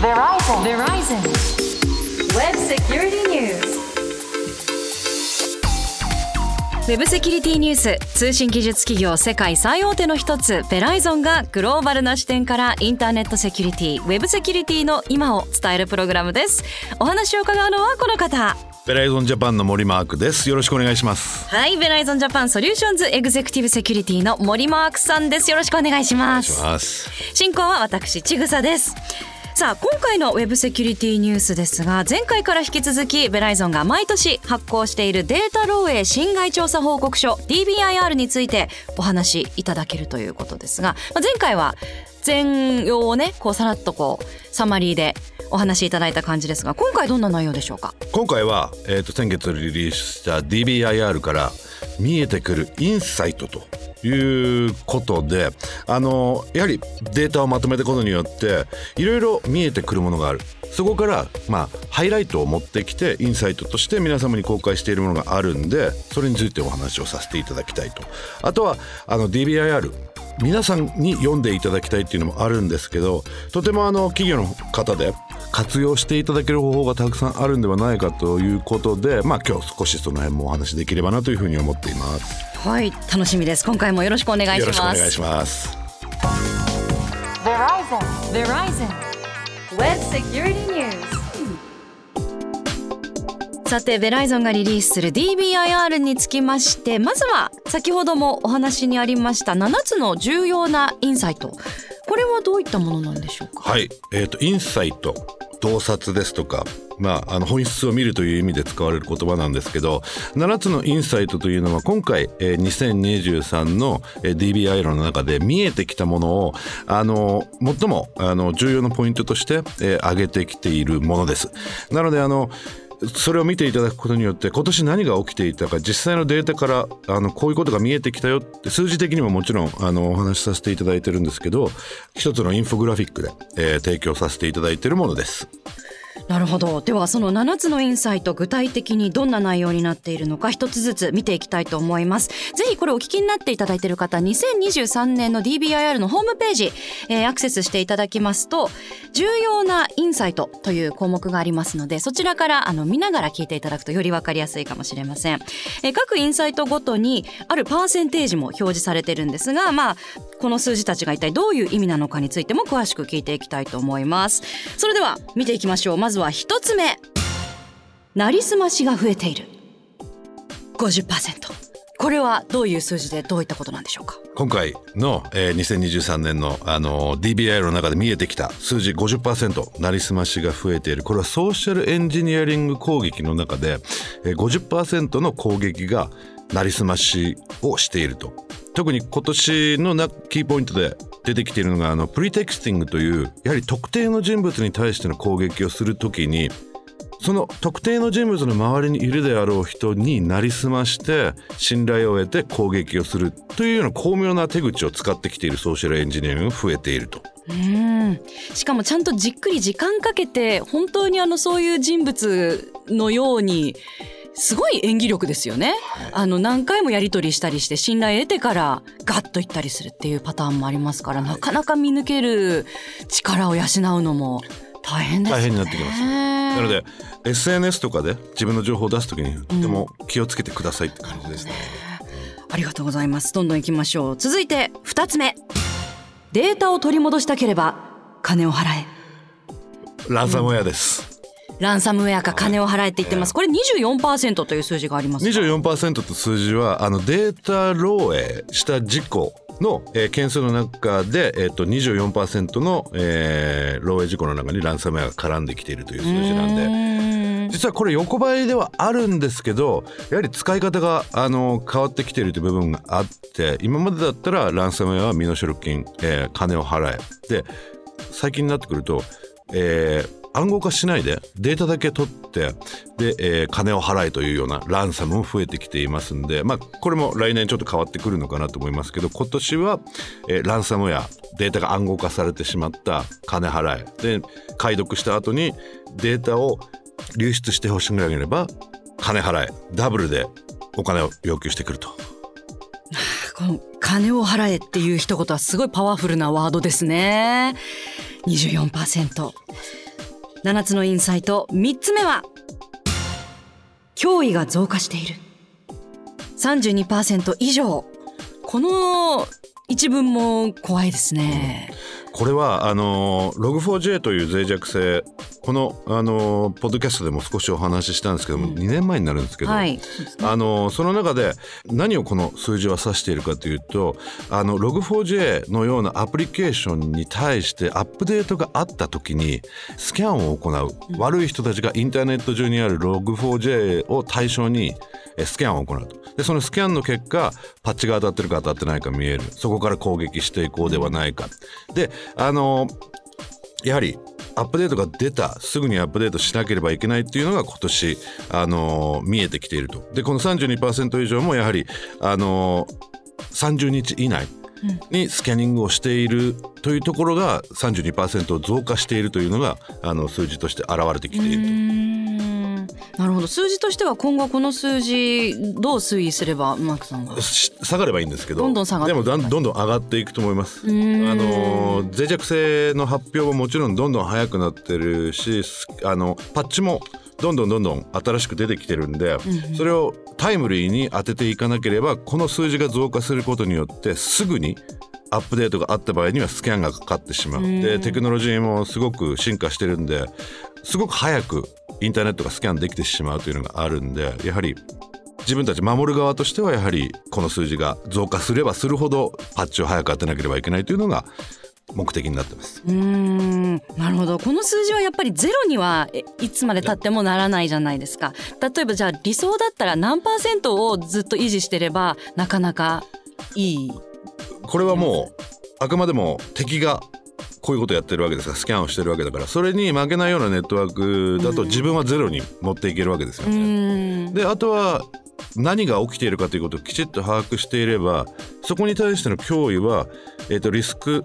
ウェブセキュリティニュース。通信技術企業世界最大手の一つベライゾンがグローバルな視点からインターネットセキュリティウェブセキュリティの今を伝えるプログラムです。お話を伺うのはこの方。ベライゾンジャパンの森マークです。よろしくお願いします。はいベライゾンジャパンソリューションズエグゼクティブセキュリティの森マークさんです。よろしくお願いします。ます。進行は私ちぐさですさあ今回のウェブセキュリティニュースですが前回から引き続きベライゾンが毎年発行しているデータ漏洩侵害調査報告書 DBIR についてお話しいただけるということですが、まあ、前回は全容をねこうさらっとこうサマリーでお話しいただいた感じですが今回どんな内容でしょうか？今回は、えー、と先月リリースした DBIR から見えてくるインサイトということであのやはりデータをまとめたことによっていろいろ見えてくるものがある。そこから、まあ、ハイライトを持ってきてインサイトとして皆様に公開しているものがあるんでそれについてお話をさせていただきたいと。あとはあの DBIR 皆さんに読んでいただきたいっていうのもあるんですけどとてもあの企業の方で活用していただける方法がたくさんあるんではないかということでまあ今日少しその辺もお話しできればなというふうに思っています。はい楽しみです今回もよろしくお願いしよろしくおます願いします。Verizon. Verizon. Web Security News. さてベライゾンがリリースする DBIR につきましてまずは先ほどもお話にありました7つの重要なインサイト。これはどういったものなんでしょうか？はい、えー、とインサイト洞察ですとか、まあ、あの本質を見るという意味で使われる言葉なんですけど7つのインサイトというのは今回、えー2023の、DBIR の中で見えてきたものをあの最もあの重要なポイントとして、えー挙げてきているものです。なのであのそれを見ていただくことによって今年何が起きていたか実際のデータからあのこういうことが見えてきたよって数字的にももちろんあのお話しさせていただいてるんですけど一つのインフォグラフィックで、えー提供させていただいてるものです。なるほど。ではその7つのインサイト具体的にどんな内容になっているのか一つずつ見ていきたいと思います。ぜひこれお聞きになっていただいている方2023年の DBIR のホームページ、えーアクセスしていただきますと重要なインサイトという項目がありますのでそちらからあの見ながら聞いていただくとより分かりやすいかもしれません、えー各インサイトごとにあるパーセンテージも表示されてるんですがまあこの数字たちが一体どういう意味なのかについても詳しく聞いていきたいと思います。それでは見ていきましょう。まずは一つ目。なりすましが増えている。50%これはどういう数字でどういったことなんでしょうか？今回の、えー2023年の、あの DBI の中で見えてきた数字50%なりすましが増えている。これはソーシャルエンジニアリング攻撃の中で、えー50%の攻撃がなりすましをしていると。特に今年のなキーポイントで出てきているのがあのプリテクスティングというやはり特定の人物に対しての攻撃をするときにその特定の人物の周りにいるであろう人になりすまして信頼を得て攻撃をするというような巧妙な手口を使ってきているソーシャルエンジニアが増えていると。うんしかもちゃんとじっくり時間かけて本当にあのそういう人物のようにすごい演技力ですよね。あの何回もやり取りしたりして信頼得てからガッといったりするっていうパターンもありますからなかなか見抜ける力を養うのも大変ですよね。大変になってきますなので SNS とかで自分の情報を出すときにとても気をつけてくださいって感じですね。ありがとうございます。どんどん行きましょう。続いて二つ目。データを取り戻したければ金を払え。ランサムウェアです。ランサムウェアか金を払えって言ってます。これ24%という数字がありますが。24%と数字はあのデータ漏洩した事故の、えー件数の中で、えー、と24%の、えー漏洩事故の中にランサムウェアが絡んできているという数字なんで。で。実はこれ横ばいではあるんですけどやはり使い方があの変わってきているという部分があって今までだったらランサムウェアは身代金、えー金を払えで最近になってくると、えー暗号化しないでデータだけ取ってで、えー金を払えというようなランサムも増えてきていますんで、まあ、これも来年ちょっと変わってくるのかなと思いますけど今年は、えーランサムウェアデータが暗号化されてしまった金払えで解読した後にデータを流出してほしくなければ金払えダブルでお金を要求してくると この金を払えっていう一言はすごいパワフルなワードですね。24%。7つのインサイト3つ目は脅威が増加している。32%以上。この一文も怖いですね、これはあの Log4j という脆弱性このあのポッドキャストでも少しお話ししたんですけども、2年前になるんですけど、はい。あのその中で何をこの数字は指しているかというとあの Log4j のようなアプリケーションに対してアップデートがあった時にスキャンを行う、悪い人たちがインターネット上にある Log4j を対象にえスキャンを行うと。でそのスキャンの結果パッチが当たってるか当たってないか見える。そこから攻撃していこうではないか。であのやはりアップデートが出たすぐにアップデートしなければいけないっていうのが今年、あの見えてきているとでこの32%以上もやはり、あの30日以内にスキャニングをしているというところが32%増加しているというのがあの数字として現れてきていると。なるほど。数字としては今後この数字どう推移すればマークさんはし下がればいいんですけどどんどん下がってでもどんどん上がっていくと思います。あの脆弱性の発表ももちろんどんどん早くなってるしすあのパッチもどんどんどんどん新しく出てきてるんで、それをタイムリーに当てていかなければこの数字が増加することによってすぐにアップデートがあった場合にはスキャンがかかってしまう。でテクノロジーもすごく進化してるんですごく早くインターネットがスキャンできてしまうというのがあるんでやはり自分たち守る側としてはやはりこの数字が増加すればするほどパッチを早く当てなければいけないというのが目的になってます。うーんなるほど。この数字はやっぱりゼロにはえいつまで経ってもならないじゃないですか？例えばじゃあ理想だったら何パーセントをずっと維持してればなかなかいい。これはもうあくまでも敵がこういうことやってるわけですか。らスキャンをしてるわけだから。それに負けないようなネットワークだと自分はゼロに持っていけるわけですよ。うね。であとは何が起きているかということをきちっと把握していればそこに対しての脅威は、えー、とリスク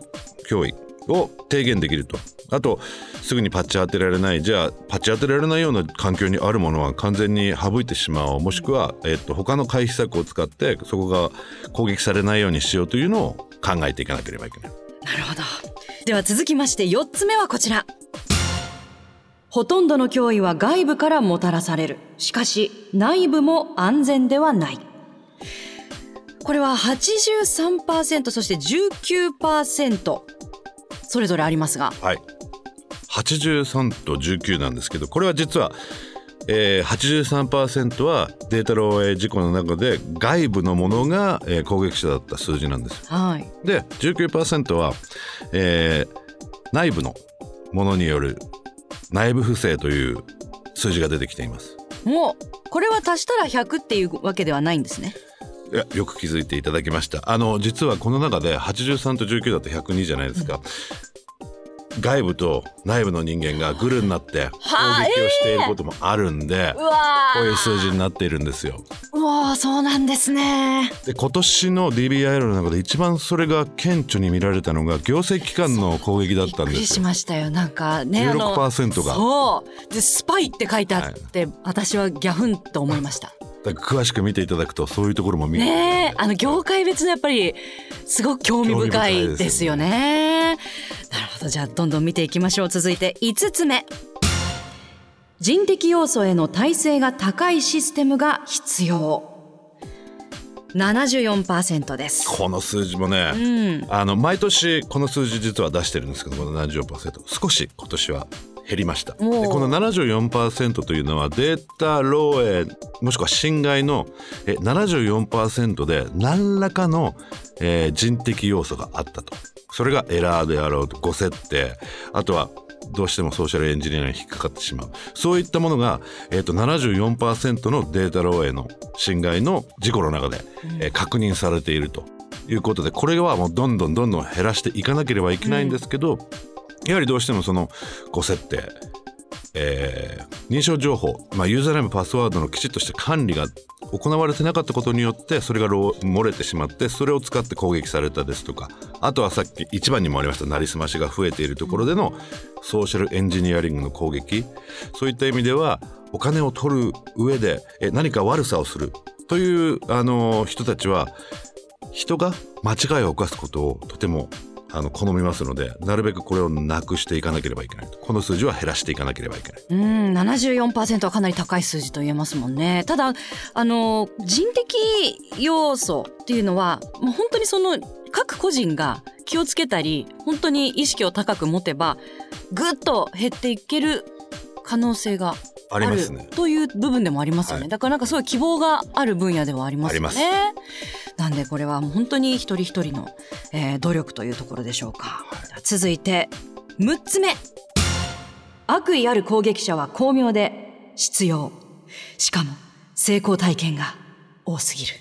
脅威を低減できると。あとすぐにパッチ当てられない。じゃあパッチ当てられないような環境にあるものは完全に省いてしまおう。もしくは、えー、と他の回避策を使ってそこが攻撃されないようにしようというのを考えていかなければいけない。なるほどでは続きまして4つ目はこちら。ほとんどの脅威は外部からもたらされる。しかし内部も安全ではない。これは83%そして19%それぞれありますが。はい、83と19なんですけどこれは実は、えー、83%はデータ漏洩事故の中で外部のものが、えー攻撃者だった数字なんです。はい。で19%は、えー内部のものによる内部不正という数字が出てきています。もうこれは足したら100っていうわけではないんですね。いやよく気づいていただきました。あの実はこの中で83と19だと102じゃないですか、外部と内部の人間がグルになって攻撃をしていることもあるんで、こういう数字になっているんですよ。うわーそうなんですね。で今年の DBIR の中で一番それが顕著に見られたのが行政機関の攻撃だったんびっくりしましたよ。なんかねあの16%が。そうでスパイって書いてあって、私はギャフンと思いました。詳しく見ていただくとそういうところも見えてねえあの業界別のやっぱりすごく興味深いですよね。なるほどじゃあどんどん見ていきましょう。続いて5つ目。人的要素への耐性が高いシステムが必要。74%です。この数字もね、うん、あの毎年この数字実は出してるんですけどこの74%少し今年は減りました。この74%というのはデータ漏洩もしくは侵害のえ74%で何らかの、えー人的要素があったとそれがエラーであろうと誤設定。あとはどうしてもソーシャルエンジニアに引っかかってしまう。そういったものが、えー、と74%のデータ漏洩の侵害の事故の中で、えー確認されていると。いうことでこれはもうどんどんどんどん減らしていかなければいけないんですけど、やはりどうしてもその誤設定、えー認証情報、まあ、ユーザーネームパスワードのきちっとした管理が行われてなかったことによってそれが漏れてしまってそれを使って攻撃されたですとかあとはさっき一番にもありましたなりすましが増えているところでのソーシャルエンジニアリングの攻撃。そういった意味ではお金を取る上でえ何か悪さをする。というあの人たちは人が間違いを犯すことをとてもあの好みますのでなるべくこれをなくしていかなければいけない。この数字は減らしていかなければいけない。うん74%はかなり高い数字と言えますもんね。ただあの人的要素っていうのはもう本当にその各個人が気をつけたり本当に意識を高く持てばぐっと減っていける可能性がああるりますね。という部分でもありますよね、はい。だからなんかすごい希望がある分野ではありますよね。ありなんでこれはもう本当に一人一人の、えー努力というところでしょうか、続いて6つ目。悪意ある攻撃者は巧妙で必要しかも成功体験が多すぎる。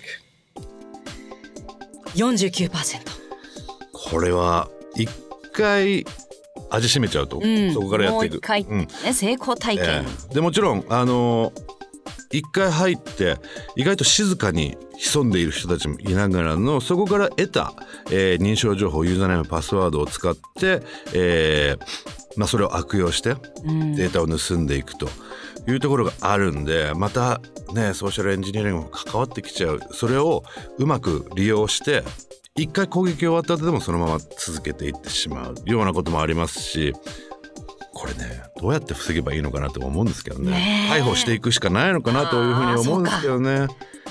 49%これは一回味しめちゃうと、うんそこからやっていく。もう一回、うん。ね、成功体験、ええでもちろんあのー一回入って意外と静かに潜んでいる人たちもいながらのそこから得た、えー認証情報ユーザーネームパスワードを使って、えーまあ、それを悪用してうん。データを盗んでいくというところがあるんでまたねソーシャルエンジニアリングも関わってきちゃう。それをうまく利用して一回攻撃終わった後でもそのまま続けていってしまう。ようなこともありますしこれねどうやって防げばいいのかなと思うんですけどね。ねえ。逮捕していくしかないのかなというふうに思うんですけどね。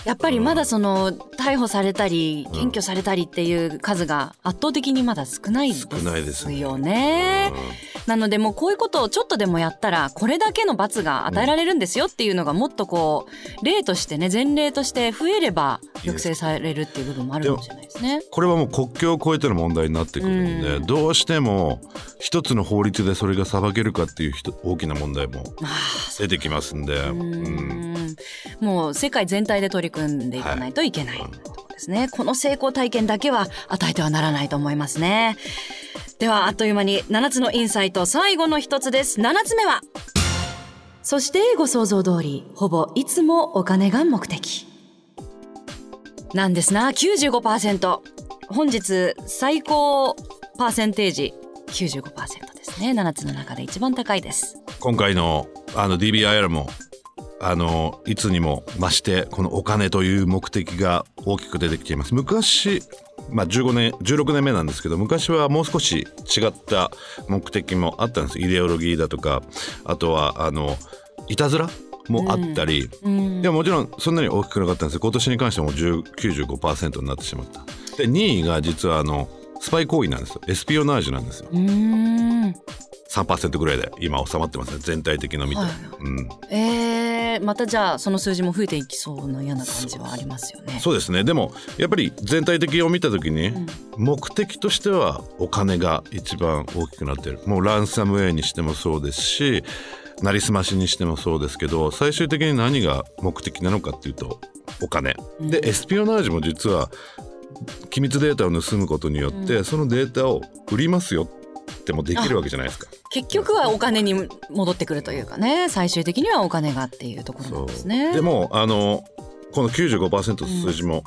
やっぱりまだその逮捕されたり検挙されたりっていう数が圧倒的にまだ少ないです少ないですね。よね。なのでもうこういうことをちょっとでもやったらこれだけの罰が与えられるんですよっていうのがもっとこう例としてね前例として増えれば抑制されるっていう部分もあるかもしれないですね。これはもう国境を越えての問題になってくるんで、うん。どうしても一つの法律でそれが裁けるかっていう大きな問題もあ出てきますんで、ーううん。ん。もう世界全体で取り組んでいかないといけない、はいですね。この成功体験だけは与えてはならないと思いますね。ではあっという間に7つのインサイト最後の一つです。7つ目はそしてご想像通りほぼいつもお金が目的なんですな95%本日最高パーセンテージ95%ですね7つの中で一番高いです今回のあの DBIR もあのいつにも増してこのお金という目的が大きく出てきています。昔まあ15年16年目なんですけど昔はもう少し違った目的もあったんです。イデオロギーだとかあとはあのいたずらもあったり、うん。でももちろんそんなに大きくなかったんです今年に関してはもう10 95%になってしまった。で2位が実はあのスパイ行為なんですよ。エスピオナージュなんですよ3%ぐらいで今収まってますね。全体的の見て、はい。うん、えー、またじゃあその数字も増えていきそうな嫌な感じはありますよね。そうですね。でもやっぱり全体的を見た時に、ん。目的としてはお金が一番大きくなってる。もうランサムウェイにしてもそうですしなりすましにしてもそうですけど最終的に何が目的なのかっていうとお金、でエスピオナージュも実は機密データを盗むことによって、そのデータを売りますよってもできるわけじゃないですか。結局はお金に戻ってくるというかね最終的にはお金がっていうところなんですね。でもあのこの95%の数字も、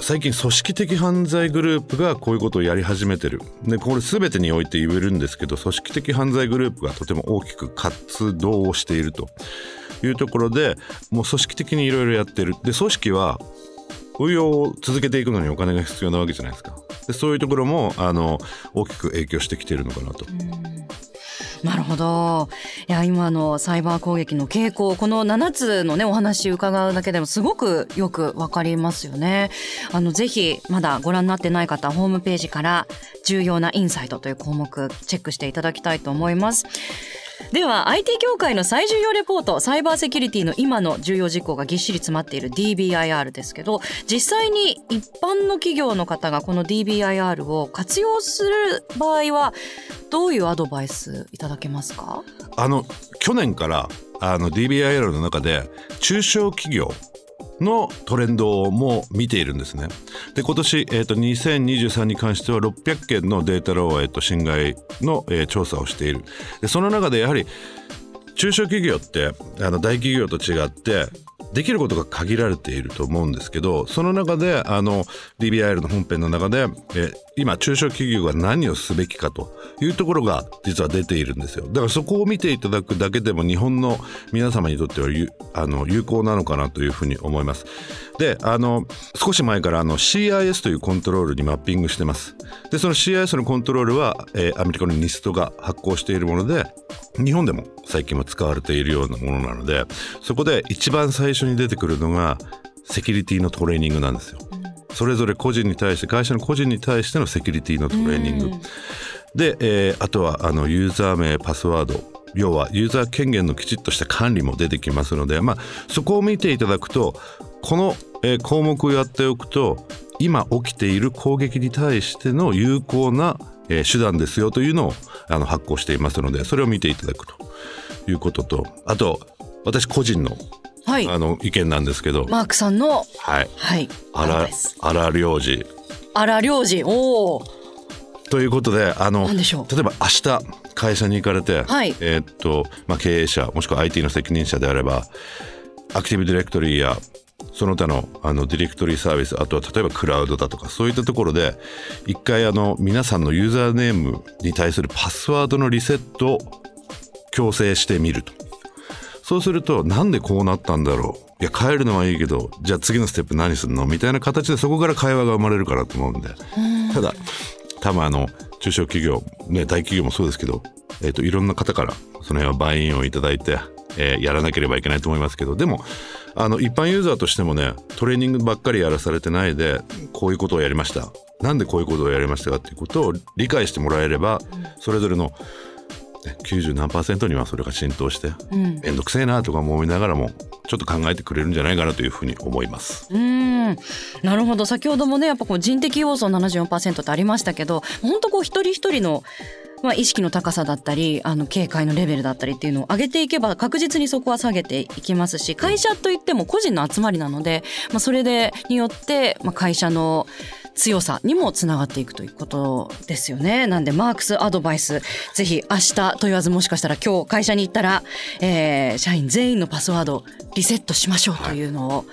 最近組織的犯罪グループがこういうことをやり始めてるでこれ全てにおいて言えるんですけど組織的犯罪グループがとても大きく活動をしているというところでもう組織的にいろいろやってるで組織は運用を続けていくのにお金が必要なわけじゃないですか。でそういうところもあの大きく影響してきているのかなと。なるほど。いや今のサイバー攻撃の傾向この7つのねお話伺うだけでもすごくよくわかりますよね。あのぜひまだご覧になってない方ホームページから重要なインサイトという項目チェックしていただきたいと思います。では IT 協会の最重要レポートサイバーセキュリティの今の重要事項がぎっしり詰まっている DBIR ですけど実際に一般の企業の方がこの DBIR を活用する場合はどういうアドバイスいただけますか？あの去年からあの DBIR の中で中小企業のトレンドも見ているんですね。で今年、えー、と2023に関しては600件のデータ漏洩と侵害の、えー調査をしている。でその中でやはり中小企業ってあの大企業と違ってできることが限られていると思うんですけどその中であの DBIL の本編の中で、え今中小企業が何をすべきかというところが実は出ているんですよ。だからそこを見ていただくだけでも日本の皆様にとってはあの有効なのかなというふうに思います。であの少し前からあの CIS というコントロールにマッピングしてます。でその CIS のコントロールは、えーアメリカの NIST が発行しているもので日本でも最近も使われているようなものなのでそこで一番最初に出てくるのがセキュリティのトレーニングなんですよ。それぞれ個人に対して会社の個人に対してのセキュリティのトレーニング。で、えーあとはあのユーザー名パスワード要はユーザー権限のきちっとした管理も出てきますので、まあ、そこを見ていただくとこの、えー項目をやっておくと今起きている攻撃に対しての有効な、えー手段ですよというのをあの発行していますのでそれを見ていただくということとあと私個人のはい。あの意見なんですけど、マークさんのはい、はい。アドバ荒イス荒領事荒領事おおということであの例えば明日会社に行かれて、はい。えーっとまあ、経営者もしくは IT の責任者であればアクティブディレクトリやその他のあのディレクトリサービスあとは例えばクラウドだとかそういったところで一回あの皆さんのユーザーネームに対するパスワードのリセットを強制してみると。そうするとなんでこうなったんだろう。いや変えるのはいいけどじゃあ次のステップ何するのみたいな形でそこから会話が生まれるかなと思うんで。ただ多分あの中小企業、ね、大企業もそうですけど、えー、といろんな方からその辺はバインをいただいて、えーやらなければいけないと思いますけどでもあの一般ユーザーとしてもねトレーニングばっかりやらされてないでこういうことをやりました。なんでこういうことをやりましたかっていうことを理解してもらえればそれぞれのね90何パーセントにはそれが浸透してうん。めんどくせえなとか思いながらもちょっと考えてくれるんじゃないかなというふうに思います。うーん。なるほど。先ほどもねやっぱこう人的要素74%ってありましたけど本当こう一人一人のまあ、意識の高さだったりあの警戒のレベルだったりっていうのを上げていけば確実にそこは下げていきますし会社といっても個人の集まりなので、まあ、それでによって、まあ、会社の強さにもつながっていくということですよね。なんでマークスアドバイスぜひ明日と言わずもしかしたら今日会社に行ったら、えー社員全員のパスワードをリセットしましょうというのを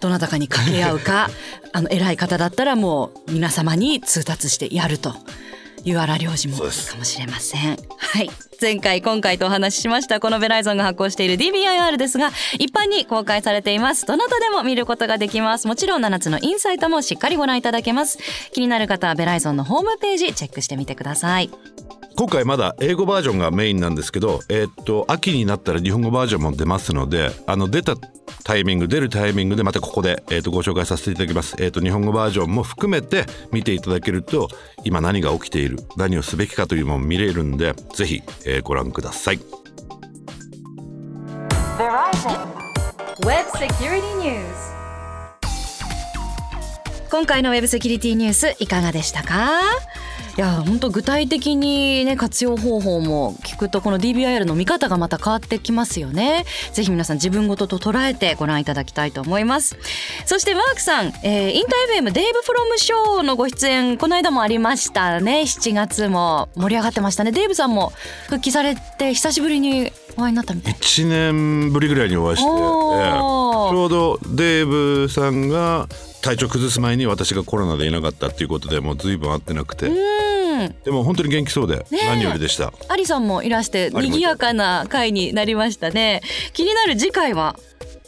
どなたかに掛け合うか あの偉い方だったらもう皆様に通達してやると。いう荒領事もかもしれません。はい。前回今回とお話ししましたこのベライゾンが発行している DBIR ですが一般に公開されています。どなたでも見ることができます。もちろん7つのインサイトもしっかりご覧いただけます。気になる方はベライゾンのホームページチェックしてみてください今回まだ英語バージョンがメインなんですけど、えーっと秋になったら日本語バージョンも出ますのであの出たタイミング出るタイミングでまたここで、えーっとご紹介させていただきます、えーっと日本語バージョンも含めて見ていただけると今何が起きている何をすべきかというのも見れるんでぜひ、えーご覧ください。Web Security News. 今回のウェブセキュリティニュースいかがでしたか？いや本当具体的にね活用方法も聞くとこの DBIR の見方がまた変わってきますよね。ぜひ皆さん自分ごとと捉えてご覧いただきたいと思います。そしてマークさん、えーインター FM デーブフロムショーのご出演この間もありましたね。7月も盛り上がってましたね。デーブさんも復帰されて久しぶりにお会いになったみたい。1年ぶりぐらいにお会いして、えおー。ーちょうどデーブさんが体調崩す前に私がコロナでいなかったっていうことでもう随分会ってなくて。うん。でも本当に元気そうで何よりでした。アリさんもいらして賑やかな回になりましたね。気になる次回は？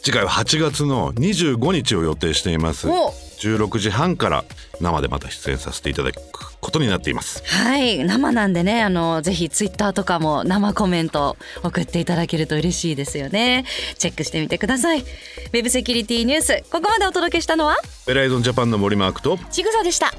次回は8月の25日を予定しています。お16時半から生でまた出演させていただくことになっています。はい生なんでねあのぜひツイッターとかも生コメント送っていただけると嬉しいですよね。チェックしてみてください。ウェブセキュリティニュースここまでお届けしたのは？ベライゾンジャパンの森マークとちぐさでした